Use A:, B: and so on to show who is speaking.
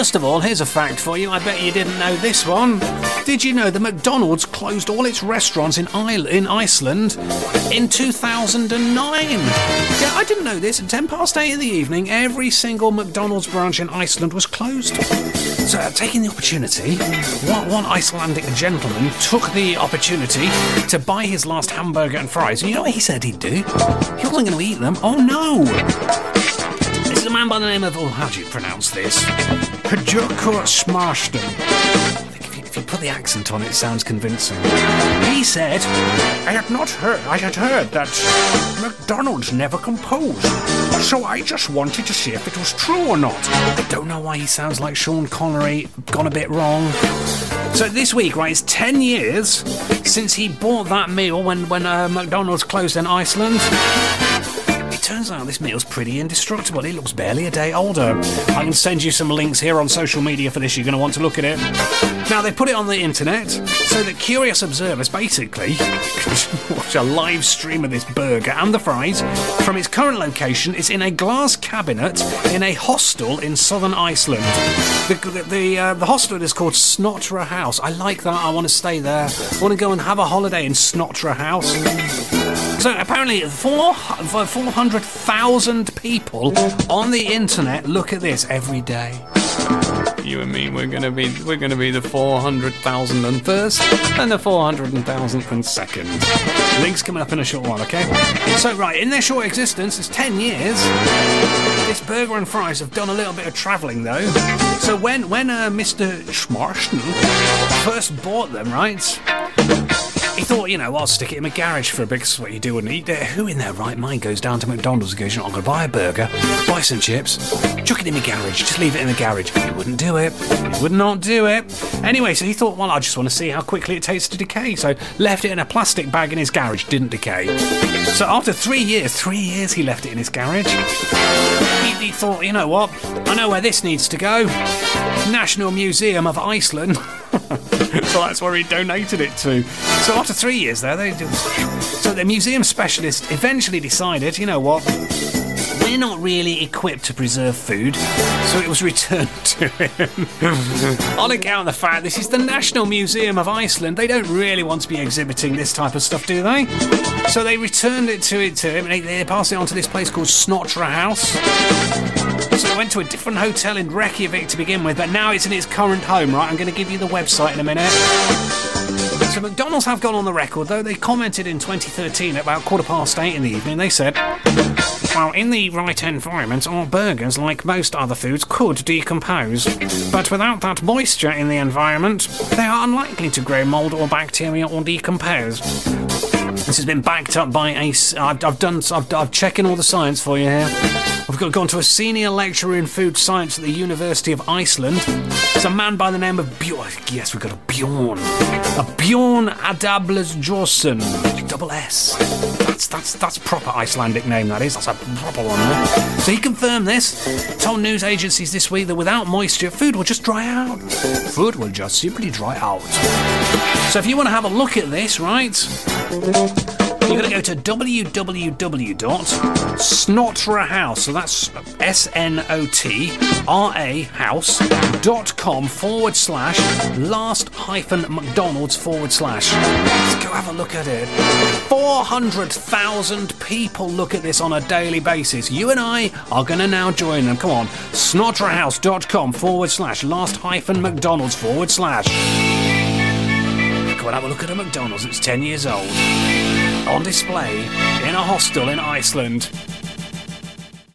A: first of all, here's a fact for you. I bet you didn't know this one. Did you know that McDonald's closed all its restaurants in, Iceland in 2009? Yeah, I didn't know this. At 10 past 8 in the evening, every single McDonald's branch in Iceland was closed. So, taking the opportunity, one, one Icelandic gentleman took the opportunity to buy his last hamburger and fries. And you know what he said he'd do? He wasn't going to eat them. Oh no! Is a man by the name of, oh, how do you pronounce this? Pajoko Smarston. I think if you, if you put the accent on it, it sounds convincing. He said, I had not heard, I had heard that McDonald's never composed. So I just wanted to see if it was true or not. I don't know why he sounds like Sean Connery, gone a bit wrong. So this week, right, it's 10 years since he bought that meal when, when uh, McDonald's closed in Iceland. Turns out this meal's pretty indestructible. It looks barely a day older. I can send you some links here on social media for this. You're going to want to look at it. Now, they put it on the internet so that curious observers basically can watch a live stream of this burger and the fries from its current location. It's in a glass cabinet in a hostel in southern Iceland. The, the, uh, the hostel is called Snotra House. I like that. I want to stay there. I want to go and have a holiday in Snotra House. So apparently, four four hundred thousand people on the internet look at this every day. You and me, we're gonna be we're gonna be the four hundred thousand and first and the four hundred and thousandth and second. Links coming up in a short while, okay? So right, in their short existence, it's ten years. This burger and fries have done a little bit of travelling though. So when when uh, Mr. Schmarston first bought them, right? He thought, you know, I'll stick it in my garage for a bit. 'cause what you do and eat. There. Who in their right mind goes down to McDonald's and goes, you know, I'm going to buy a burger, buy some chips, chuck it in my garage, just leave it in the garage. He wouldn't do it. He would not do it. Anyway, so he thought, well, I just want to see how quickly it takes to decay. So left it in a plastic bag in his garage, didn't decay. So after three years, three years he left it in his garage. He, he thought, you know what? I know where this needs to go. National Museum of Iceland. so that's where he donated it to. So after three years there, they so the museum specialist eventually decided, you know what, we're not really equipped to preserve food, so it was returned to him. On account of the fact this is the National Museum of Iceland, they don't really want to be exhibiting this type of stuff, do they? So they returned it to it to him, and they, they passed it on to this place called Snotra House. So I went to a different hotel in Reykjavik to begin with, but now it's in its current home, right? I'm going to give you the website in a minute. So McDonald's have gone on the record, though. They commented in 2013 at about quarter past eight in the evening. They said, well, in the right environment, our burgers, like most other foods, could decompose. But without that moisture in the environment, they are unlikely to grow mold or bacteria or decompose. This has been backed up by a. I've, I've done. I've, I've checking all the science for you here. I've got, gone to a senior lecturer in food science at the University of Iceland. It's a man by the name of Bjorn. Yes, we've got a Bjorn. A Bjorn Adables Jorsson. Double S. That's that's that's proper Icelandic name. That is. That's a proper one. There. So he confirmed this. Told news agencies this week that without moisture, food will just dry out. Food will just simply dry out. So if you want to have a look at this, right? You're going to go to www.snotrahouse. So that's S N O T R A house.com forward slash last hyphen McDonald's forward slash. Let's go have a look at it. 400,000 people look at this on a daily basis. You and I are going to now join them. Come on. Snotrahouse.com forward slash last hyphen McDonald's forward slash. Go and have a look at a McDonald's that's 10 years old. On display in a hostel in Iceland.